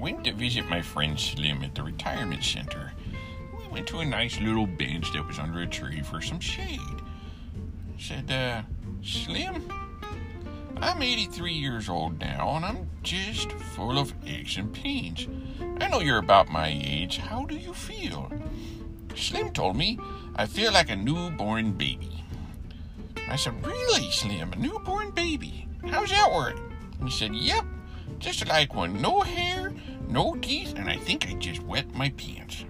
went to visit my friend Slim at the retirement center. We went to a nice little bench that was under a tree for some shade. I said, uh, Slim, I'm 83 years old now, and I'm just full of aches and pains. I know you're about my age. How do you feel? Slim told me I feel like a newborn baby. I said, Really, Slim? A newborn baby? How's that work? He said, Yep, just like one. No hair, no teeth, and I think I just wet my pants.